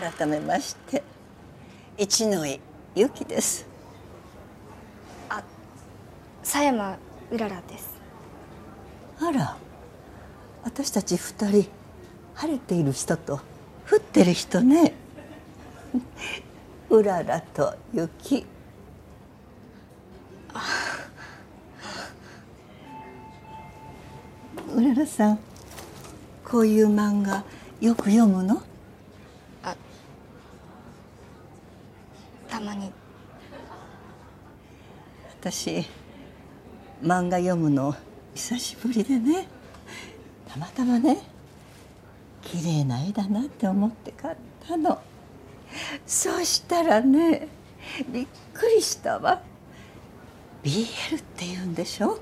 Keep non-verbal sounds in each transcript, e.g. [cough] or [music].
改めまして一ノ井由紀です。佐山うららです。あら私たち二人晴れている人と降ってる人ね。[laughs] うららと雪うららさんこういう漫画よく読むの？まに。私漫画読むの久しぶりでね。たまたまね綺麗な絵だなって思って買ったの。そうしたらねびっくりしたわ。BL って言うんでしょ？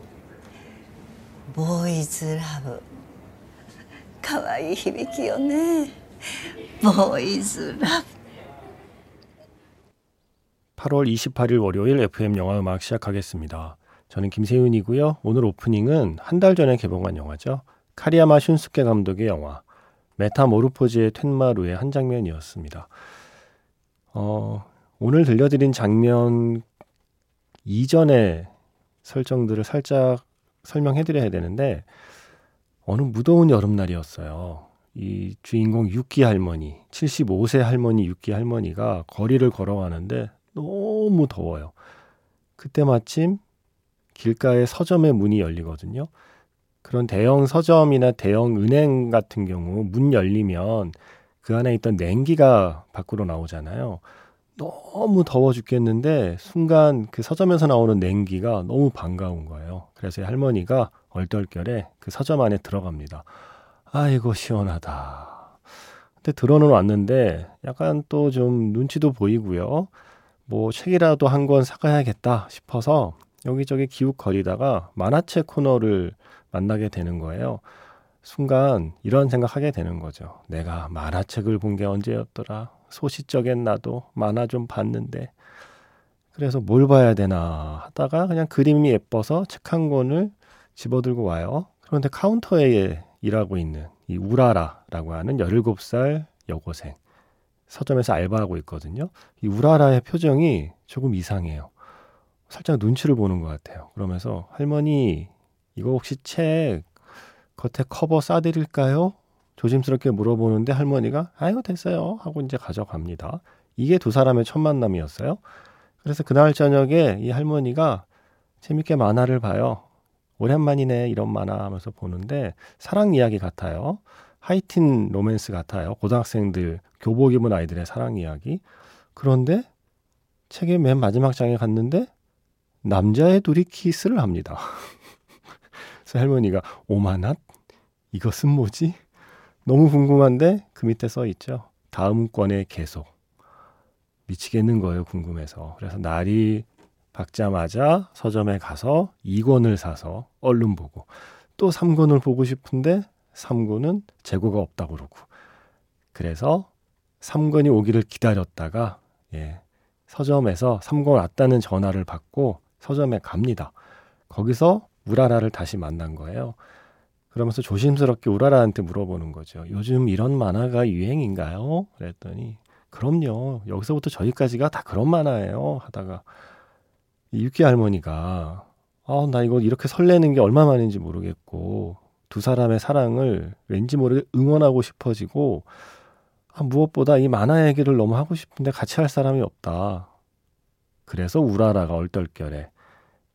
ボーイズラブ。可愛い響きよね。ボーイズラブ。 8월 28일 월요일 FM 영화 음악 시작하겠습니다. 저는 김세윤이고요. 오늘 오프닝은 한 달 전에 개봉한 영화죠. 카리야마 슌스케 감독의 영화 메타모르포즈의 텐마루의 한 장면이었습니다. 어, 오늘 들려드린 장면 이전의 설정들을 살짝 설명해 드려야 되는데 어느 무더운 여름날이었어요. 이 주인공 유키 할머니, 75세 할머니 유키 할머니가 거리를 걸어가는데 너무 더워요. 그때 마침 길가에 서점의 문이 열리거든요. 그런 대형 서점이나 대형 은행 같은 경우 문 열리면 그 안에 있던 냉기가 밖으로 나오잖아요. 너무 더워 죽겠는데 순간 그 서점에서 나오는 냉기가 너무 반가운 거예요. 그래서 할머니가 얼떨결에 그 서점 안에 들어갑니다. 아이고 시원하다. 근데 들어는 왔는데 약간 또 좀 눈치도 보이고요. 뭐 책이라도 한 권 사가야겠다 싶어서 여기저기 기웃거리다가 만화책 코너를 만나게 되는 거예요. 순간 이런 생각하게 되는 거죠. 내가 만화책을 본 게 언제였더라. 소시적엔 나도 만화 좀 봤는데. 그래서 뭘 봐야 되나 하다가 그냥 그림이 예뻐서 책 한 권을 집어들고 와요. 그런데 카운터에 일하고 있는 이 우라라라고 하는 17살 여고생. 서점에서 알바하고 있거든요. 이 우라라의 표정이 조금 이상해요. 살짝 눈치를 보는 것 같아요. 그러면서 할머니 이거 혹시 책 겉에 커버 싸드릴까요? 조심스럽게 물어보는데 할머니가 아유 됐어요 하고 이제 가져갑니다. 이게 두 사람의 첫 만남이었어요. 그래서 그날 저녁에 이 할머니가 재밌게 만화를 봐요. 오랜만이네 이런 만화 하면서 보는데 사랑 이야기 같아요. 하이틴 로맨스 같아요. 고등학생들 교복 입은 아이들의 사랑 이야기. 그런데 책의 맨 마지막 장에 갔는데 남자의 둘이 키스를 합니다. [laughs] 그래서 할머니가 오만한 이것은 뭐지? 너무 궁금한데 그 밑에 써 있죠. 다음 권의 계속. 미치겠는 거예요, 궁금해서. 그래서 날이 밝자마자 서점에 가서 2권을 사서 얼른 보고 또 3권을 보고 싶은데 3권은 재고가 없다고 그러고 그래서 3권이 오기를 기다렸다가 예, 서점에서 3권 왔다는 전화를 받고 서점에 갑니다. 거기서 우라라를 다시 만난 거예요. 그러면서 조심스럽게 우라라한테 물어보는 거죠. 요즘 이런 만화가 유행인가요? 그랬더니 그럼요. 여기서부터 저기까지가 다 그런 만화예요. 하다가 이 유키 할머니가 아, 나 이거 이렇게 설레는 게 얼마만인지 모르겠고 두 사람의 사랑을 왠지 모르게 응원하고 싶어지고 아, 무엇보다 이 만화 얘기를 너무 하고 싶은데 같이 할 사람이 없다. 그래서 우라라가 얼떨결에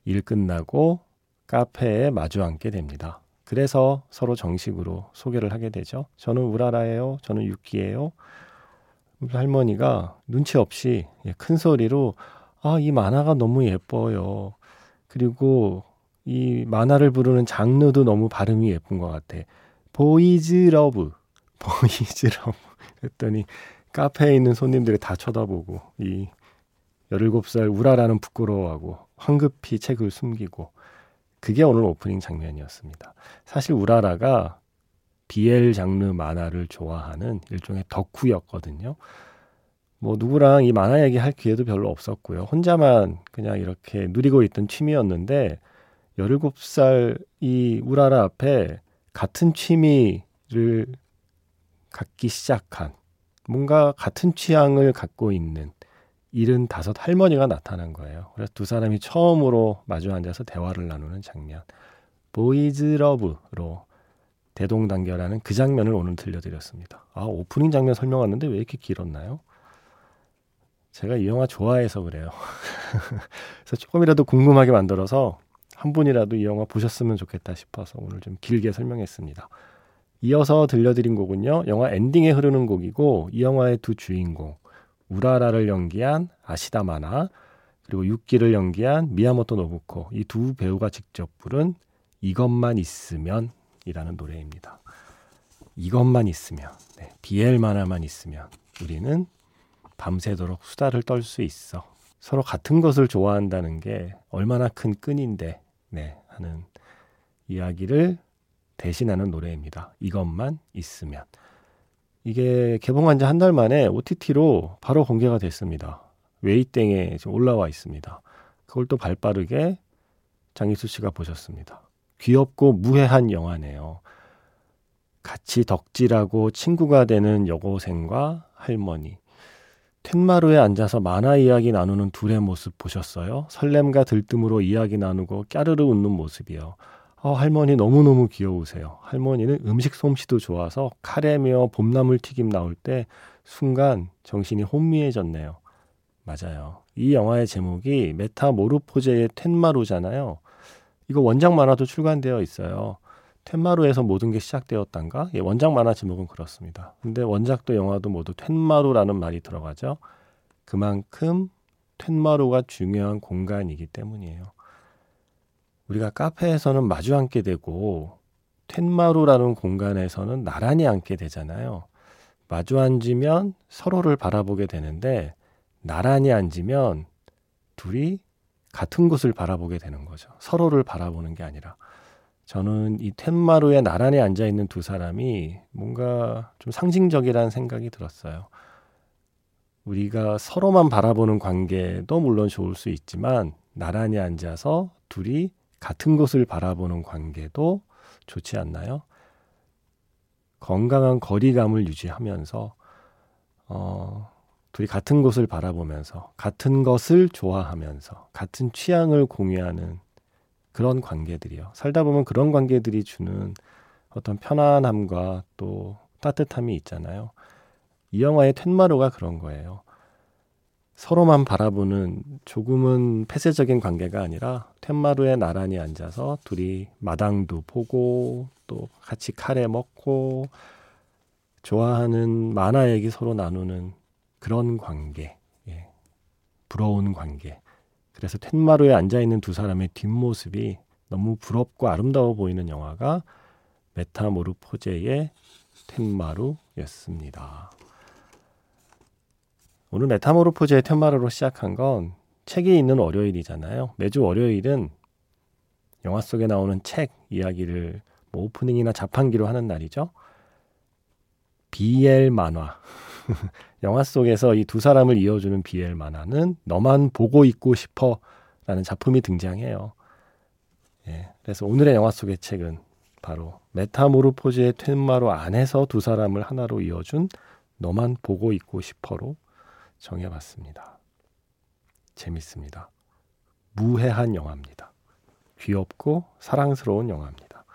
일 끝나고 카페에 마주 앉게 됩니다. 그래서 서로 정식으로 소개를 하게 되죠. 저는 우라라예요. 저는 유키예요. 할머니가 눈치 없이 예, 큰 소리로 아, 이 만화가 너무 예뻐요. 그리고 이 만화를 부르는 장르도 너무 발음이 예쁜 것 같아. Boys Love. [laughs] Boys Love. 그랬더니 카페에 있는 손님들이 다 쳐다보고 이 17살 우라라는 부끄러워하고 황급히 책을 숨기고 그게 오늘 오프닝 장면이었습니다. 사실 우라라가 BL 장르 만화를 좋아하는 일종의 덕후였거든요. 뭐 누구랑 이 만화 얘기 할 기회도 별로 없었고요. 혼자만 그냥 이렇게 누리고 있던 취미였는데 17살 이 우라라 앞에 같은 취미를 갖기 시작한 뭔가 같은 취향을 갖고 있는 일흔 다섯 할머니가 나타난 거예요. 그래서 두 사람이 처음으로 마주 앉아서 대화를 나누는 장면. 보이즈 러브로 대동단결하는 그 장면을 오늘 들려드렸습니다. 아, 오프닝 장면 설명 왔는데 왜 이렇게 길었나요? 제가 이 영화 좋아해서 그래요. [laughs] 그래서 조금이라도 궁금하게 만들어서 한 분이라도 이 영화 보셨으면 좋겠다 싶어서 오늘 좀 길게 설명했습니다. 이어서 들려드린 곡은요, 영화 엔딩에 흐르는 곡이고, 이 영화의 두 주인공, 우라라를 연기한 아시다 마나 그리고 육기를 연기한 미야모토 노부코 이 두 배우가 직접 부른 이것만 있으면 이라는 노래입니다. 이것만 있으면 네, BL 만화만 있으면 우리는 밤새도록 수다를 떨 수 있어. 서로 같은 것을 좋아한다는 게 얼마나 큰 끈인데 네, 하는 이야기를 대신하는 노래입니다. 이것만 있으면. 이게 개봉한 지 한 달 만에 OTT로 바로 공개가 됐습니다. 웨이땡에 올라와 있습니다. 그걸 또 발 빠르게 장희수 씨가 보셨습니다. 귀엽고 무해한 영화네요. 같이 덕질하고 친구가 되는 여고생과 할머니. 텐마루에 앉아서 만화 이야기 나누는 둘의 모습 보셨어요? 설렘과 들뜸으로 이야기 나누고 까르르 웃는 모습이요. 어, 할머니 너무너무 귀여우세요. 할머니는 음식 솜씨도 좋아서 카레며 봄나물 튀김 나올 때 순간 정신이 혼미해졌네요. 맞아요. 이 영화의 제목이 메타모르포제의 텐마루잖아요. 이거 원작 만화도 출간되어 있어요. 텐마루에서 모든 게 시작되었단가? 예, 원작 만화 제목은 그렇습니다. 근데 원작도 영화도 모두 텐마루라는 말이 들어가죠. 그만큼 텐마루가 중요한 공간이기 때문이에요. 우리가 카페에서는 마주 앉게 되고 텐마루라는 공간에서는 나란히 앉게 되잖아요. 마주 앉으면 서로를 바라보게 되는데 나란히 앉으면 둘이 같은 곳을 바라보게 되는 거죠. 서로를 바라보는 게 아니라. 저는 이 텐마루에 나란히 앉아 있는 두 사람이 뭔가 좀 상징적이라는 생각이 들었어요. 우리가 서로만 바라보는 관계도 물론 좋을 수 있지만 나란히 앉아서 둘이 같은 곳을 바라보는 관계도 좋지 않나요? 건강한 거리감을 유지하면서 어, 둘이 같은 곳을 바라보면서 같은 것을 좋아하면서 같은 취향을 공유하는 그런 관계들이요. 살다 보면 그런 관계들이 주는 어떤 편안함과 또 따뜻함이 있잖아요. 이 영화의 텐마루가 그런 거예요. 서로만 바라보는 조금은 폐쇄적인 관계가 아니라 텐마루에 나란히 앉아서 둘이 마당도 보고 또 같이 카레 먹고 좋아하는 만화 얘기 서로 나누는 그런 관계, 예. 부러운 관계. 그래서 텐마루에 앉아 있는 두 사람의 뒷모습이 너무 부럽고 아름다워 보이는 영화가 메타모르포제의 텐마루였습니다. 오늘 메타모르포즈의 테마로 시작한 건 책이 있는 월요일이잖아요. 매주 월요일은 영화 속에 나오는 책 이야기를 뭐 오프닝이나 자판기로 하는 날이죠. BL 만화. [laughs] 영화 속에서 이 두 사람을 이어주는 BL 만화는 너만 보고 있고 싶어 라는 작품이 등장해요. 예, 그래서 오늘의 영화 속의 책은 바로 메타모르포즈의 텐마로 안에서 두 사람을 하나로 이어준 너만 보고 있고 싶어로 정해봤습니다. 재밌습니다. 무해한 영화입니다. 귀엽고 사랑스러운 영화입니다.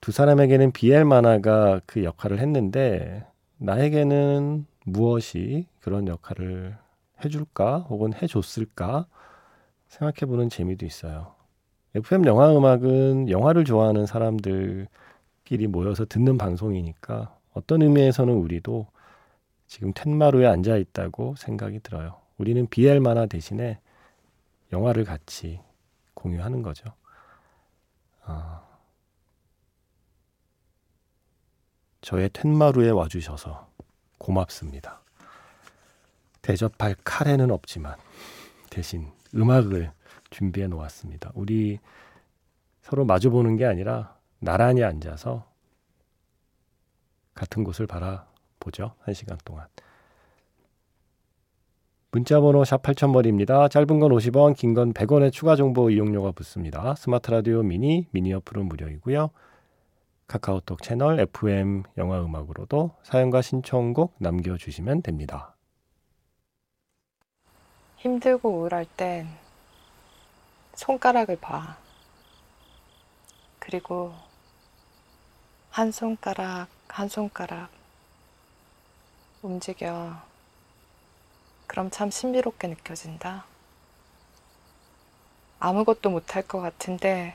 두 사람에게는 BL 만화가 그 역할을 했는데 나에게는 무엇이 그런 역할을 해줄까 혹은 해줬을까 생각해보는 재미도 있어요. FM 영화 음악은 영화를 좋아하는 사람들끼리 모여서 듣는 방송이니까 어떤 의미에서는 우리도 지금 텐마루에 앉아 있다고 생각이 들어요. 우리는 BL 만화 대신에 영화를 같이 공유하는 거죠. 어, 저의 텐마루에 와주셔서 고맙습니다. 대접할 카레는 없지만 대신 음악을 준비해 놓았습니다. 우리 서로 마주보는 게 아니라 나란히 앉아서 같은 곳을 바라 보죠. 1시간 동안. 문자번호 샵 8000번입니다. 짧은 건 50원, 긴 건 100원의 추가 정보 이용료가 붙습니다. 스마트 라디오 미니, 미니 어플은 무료이고요. 카카오톡 채널 FM 영화 음악으로도 사연과 신청곡 남겨주시면 됩니다. 힘들고 우울할 땐 손가락을 봐. 그리고 한 손가락, 한 손가락 움직여. 그럼 참 신비롭게 느껴진다. 아무것도 못할 것 같은데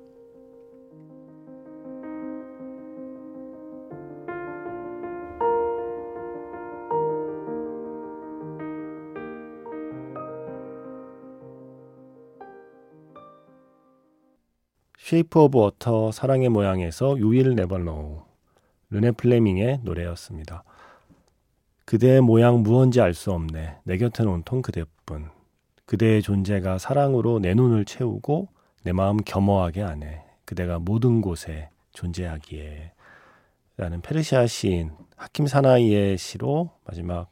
Shape of Water 사랑의 모양에서 Never Know 르네 플레밍의 노래였습니다. 그대의 모양 무언지 알 수 없네. 내 곁엔 온통 그대뿐. 그대의 존재가 사랑으로 내 눈을 채우고 내 마음 겸허하게 하네. 그대가 모든 곳에 존재하기에. 라는 페르시아 시인 하킴 사나이의 시로 마지막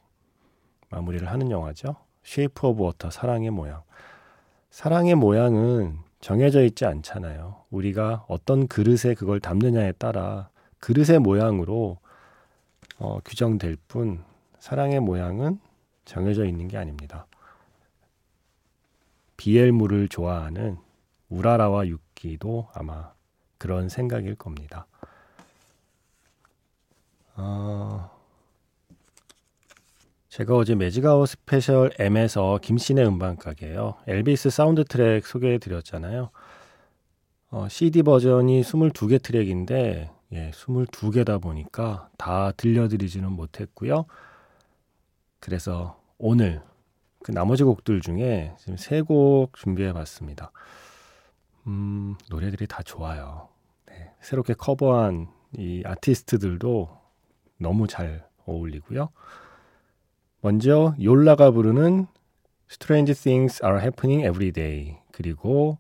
마무리를 하는 영화죠. Shape of Water 사랑의 모양. 사랑의 모양은 정해져 있지 않잖아요. 우리가 어떤 그릇에 그걸 담느냐에 따라 그릇의 모양으로 어, 규정될 뿐 사랑의 모양은 정해져 있는 게 아닙니다. BL물을 좋아하는 우라라와 유키도 아마 그런 생각일 겁니다. 어, 제가 어제 매직아웃 스페셜 M에서 김신의 음반가게요. 엘비스 사운드 트랙 소개해 드렸잖아요. 어, CD 버전이 22개 트랙인데 예, 22개다 보니까 다 들려드리지는 못했고요. 그래서 오늘 그 나머지 곡들 중에 지금 세 곡 준비해 봤습니다. 음, 노래들이 다 좋아요. 네, 새롭게 커버한 이 아티스트들도 너무 잘 어울리고요. 먼저 욜라가 부르는 Strange Things Are Happening Every Day 그리고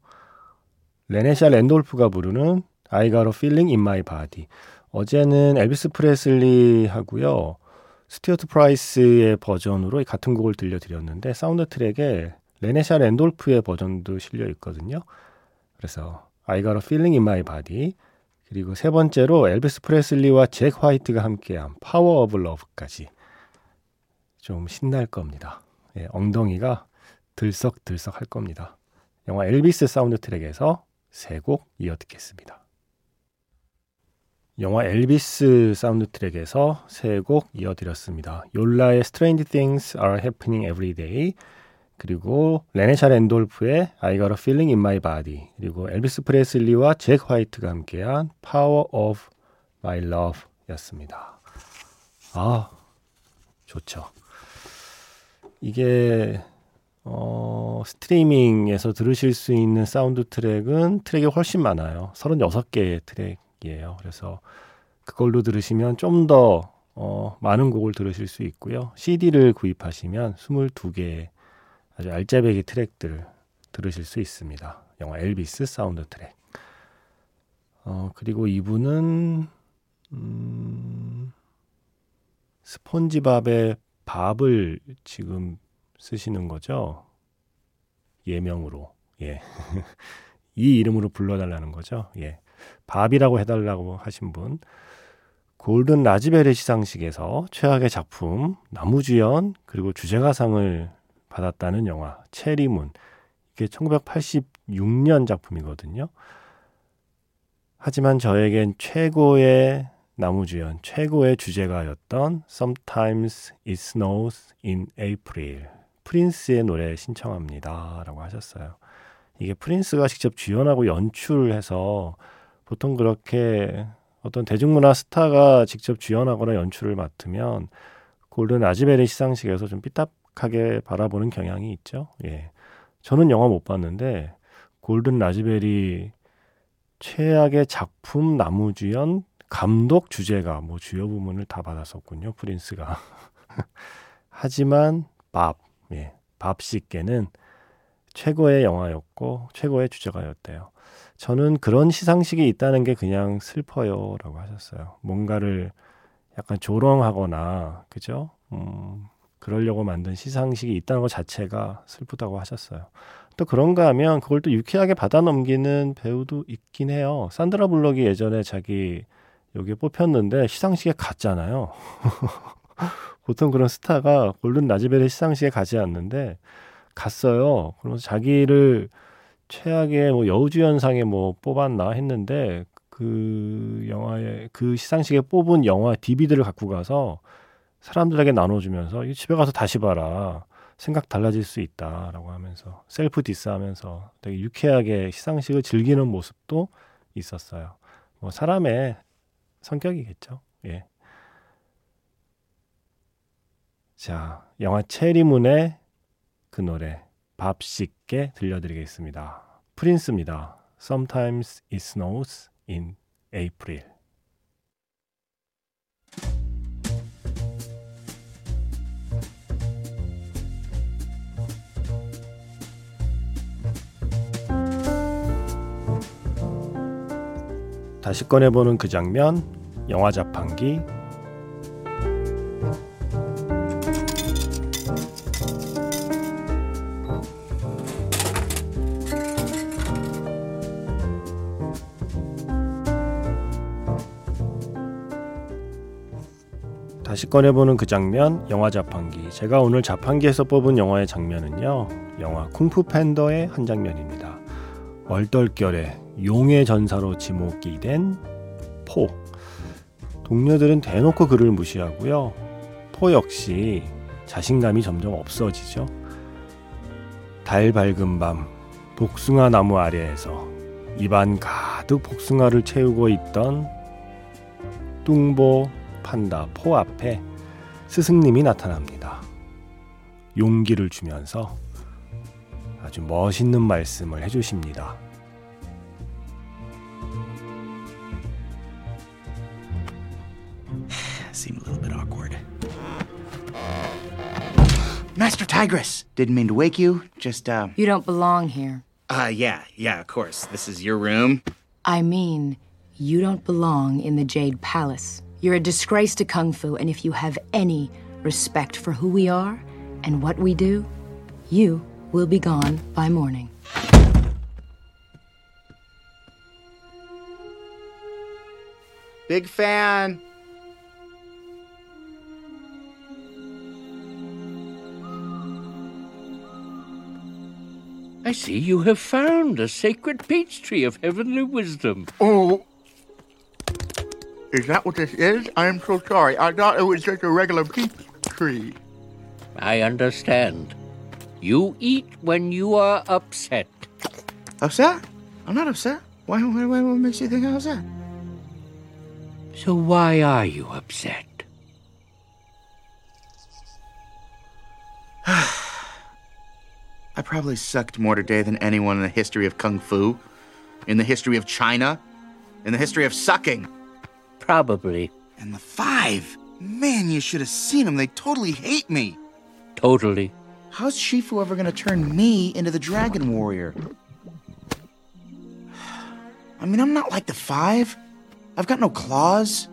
레네샤 랜돌프가 부르는 I Got a Feeling in My Body 어제는 엘비스 프레슬리 하고요. 스튜어트 프라이스의 버전으로 같은 곡을 들려드렸는데 사운드 트랙에 레네샤 랜돌프의 버전도 실려 있거든요. 그래서 I Got a Feeling in My Body 그리고 세 번째로 엘비스 프레슬리와 잭 화이트가 함께한 Power of Love까지 좀 신날 겁니다. 예, 엉덩이가 들썩들썩 할 겁니다. 영화 엘비스 사운드 트랙에서 세 곡 이어 듣겠습니다. 영화 엘비스 사운드 트랙에서 세 곡 이어 드렸습니다. 욜라의 Strange Things Are Happening Every Day 그리고 레네샤 랜돌프의 I Got a Feeling in My Body 그리고 엘비스 프레슬리와 잭 화이트가 함께한 Power of My Love 였습니다. 아 좋죠. 이게 어, 스트리밍에서 들으실 수 있는 사운드 트랙은 트랙이 훨씬 많아요. 36개의 트랙이에요. 그래서 그걸로 들으시면 좀더 어, 많은 곡을 들으실 수 있고요. CD를 구입하시면 22개의 아주 알짜배기 트랙들 들으실 수 있습니다. 영화 엘비스 사운드 트랙. 어, 그리고 이분은 음, 스폰지밥의 밥을 지금 쓰시는 거죠. 예명으로. 예. [laughs] 이 이름으로 불러달라는 거죠. 예. 밥이라고 해달라고 하신 분. 골든 라즈베리 시상식에서 최악의 작품, 나무주연, 그리고 주제가상을 받았다는 영화, 체리문. 이게 1986년 작품이거든요. 하지만 저에겐 최고의 나무주연 최고의 주제가였던 Sometimes It Snows in April 프린스의 노래 신청합니다 라고 하셨어요. 이게 프린스가 직접 주연하고 연출을 해서 보통 그렇게 어떤 대중문화 스타가 직접 주연하거나 연출을 맡으면 골든 아지베리 시상식에서 좀 삐딱하게 바라보는 경향이 있죠. 예. 저는 영화 못 봤는데 골든 라즈베리 최악의 작품 나무주연 감독 주제가 뭐 주요 부문을 다 받았었군요. 프린스가. [laughs] 하지만 밥, 예, 밥 씻게는 최고의 영화였고 최고의 주제가였대요. 저는 그런 시상식이 있다는 게 그냥 슬퍼요 라고 하셨어요. 뭔가를 약간 조롱하거나 그죠? 음, 그러려고 만든 시상식이 있다는 것 자체가 슬프다고 하셨어요. 또 그런가 하면 그걸 또 유쾌하게 받아 넘기는 배우도 있긴 해요. 산드라 블럭이 예전에 자기 여기에 뽑혔는데 시상식에 갔잖아요. [laughs] 보통 그런 스타가 골든 라즈베리 시상식에 가지 않는데 갔어요. 그러면서 자기를 최악의 뭐 여우주연상에 뭐 뽑았나 했는데 그 영화에 그 시상식에 뽑은 영화 DVD를 갖고 가서 사람들에게 나눠주면서 이 집에 가서 다시 봐라 생각 달라질 수 있다라고 하면서 셀프 디스하면서 되게 유쾌하게 시상식을 즐기는 모습도 있었어요. 뭐 사람의 성격이겠죠. 예. 자, 영화 체리문의 그 노래 밥 씻게 들려드리겠습니다. 프린스입니다. Sometimes it snows in April. 다시 꺼내보는 그 장면, 영화 자판기, 다시 꺼내보는 그 장면, 영화 자판기. 제가 오늘 자판기에서 뽑은 영화의 장면은요, 영화 쿵푸 팬더의 한 장면입니다. 얼떨결에 용의 전사로 지목이 된 포. 동료들은 대놓고 그를 무시하고요. 포 역시 자신감이 점점 없어지죠. 달 밝은 밤, 복숭아 나무 아래에서 입안 가득 복숭아를 채우고 있던 뚱보 판다 포 앞에 스승님이 나타납니다. 용기를 주면서 아주 멋있는 말씀을 해주십니다. Seemed a little bit awkward. Master Tigress! Didn't mean to wake you. Just, uh. You don't belong here. Uh, yeah, yeah, of course. This is your room. I mean, you don't belong in the Jade Palace. You're a disgrace to Kung Fu, and if you have any respect for who we are and what we do, you will be gone by morning. Big fan. I see you have found a sacred peach tree of heavenly wisdom. Oh. Is that what this is? I'm so sorry. I thought it was just a regular peach tree. I understand. You eat when you are upset. Upset? I'm not upset. Why, why, why, what makes you think I'm upset? So why are you upset? [sighs] [sighs] [sighs] I probably sucked more today than anyone in the history of Kung Fu, in the history of China, in the history of sucking. Probably. And the five! Man, you should have seen them. They totally hate me. Totally. How's Shifu ever gonna turn me into the Dragon Warrior? I mean, I'm not like the five. I've got no claws,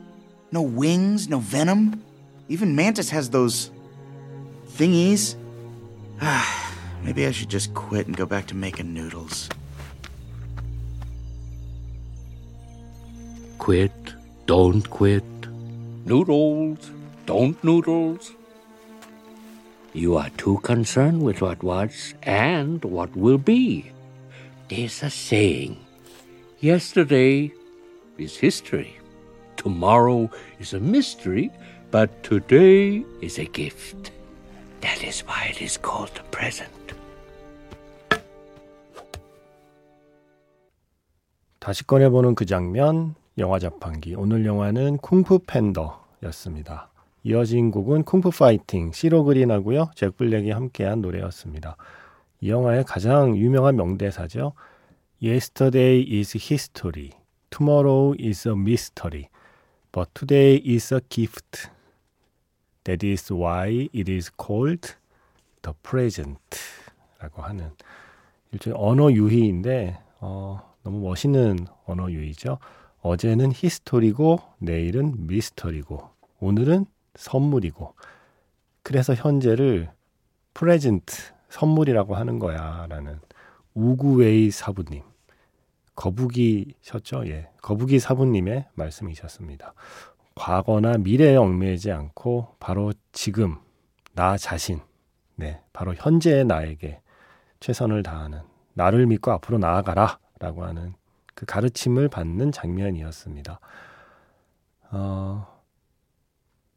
no wings, no venom. Even Mantis has those thingies. [sighs] Maybe I should just quit and go back to making noodles. Quit. Don't quit. Noodles. Don't noodles. You are too concerned with what was and what will be. There's a saying yesterday is history, tomorrow is a mystery, but today is a gift. That is why it is called the present. 다시 꺼내보는 그 장면, 영화 자판기. 오늘 영화는 쿵푸 팬더였습니다. 이어진 곡은 쿵푸 파이팅, 시로 그린하고요. 잭 블랙이 함께한 노래였습니다. 이 영화의 가장 유명한 명대사죠. Yesterday is history. Tomorrow is a mystery. But today is a gift. That is why it is called the present. 라고 하는 일종의 언어 유희인데 어, 너무 멋있는 언어 유희죠. 어제는 히스토리고 내일은 미스터리고 오늘은 선물이고 그래서 현재를 프레젠트 선물이라고 하는 거야라는 우구웨이 사부님 거북이셨죠? 예, 거북이 사부님의 말씀이셨습니다. 과거나 미래에 얽매이지 않고 바로 지금 나 자신, 네, 바로 현재의 나에게 최선을 다하는 나를 믿고 앞으로 나아가라 라고 하는 그 가르침을 받는 장면이었습니다. 어,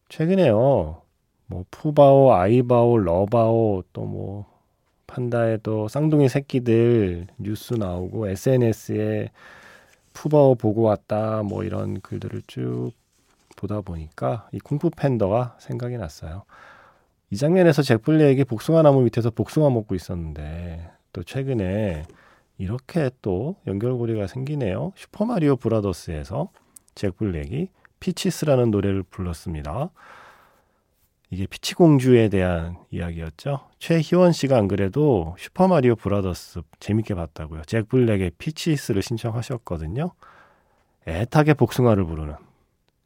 최근에요. 뭐 푸바오, 아이바오, 러바오 또 뭐 판다의 또 쌍둥이 새끼들 뉴스 나오고 SNS에 푸바오 보고 왔다 뭐 이런 글들을 쭉 보다 보니까 이 쿵푸 팬더가 생각이 났어요. 이 장면에서 잭 블랙이 복숭아 나무 밑에서 복숭아 먹고 있었는데 또 최근에 이렇게 또 연결고리가 생기네요. 슈퍼마리오 브라더스에서 잭 블랙이 Peaches라는 노래를 불렀습니다. 이게 피치 공주에 대한 이야기였죠. 최희원 씨가 안 그래도 Super Mario Brothers 재밌게 봤다고요. 잭 블랙의 Peaches를 신청하셨거든요. 애타게 복숭아를 부르는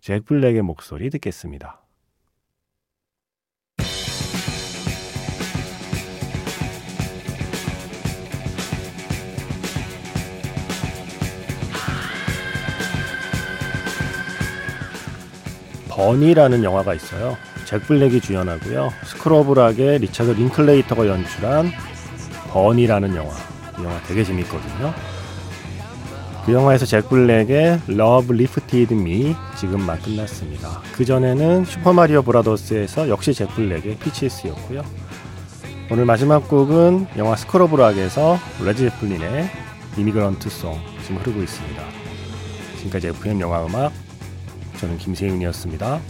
잭 블랙의 목소리 듣겠습니다. 버니라는 영화가 있어요. 잭 블랙이 주연하고요. School of Rock의 리차드 링클레이터가 연출한 버니라는 영화. 이 영화 되게 재밌거든요. 그 영화에서 잭 블랙의 Love Lifted Me 지금 막 끝났습니다. 그 전에는 슈퍼마리오 브라더스에서 역시 잭 블랙의 Peaches였고요. 오늘 마지막 곡은 영화 School of Rock에서 레드 제플린의 Immigrant Song 지금 흐르고 있습니다. 지금까지 FM 영화 음악 저는 김세윤이었습니다.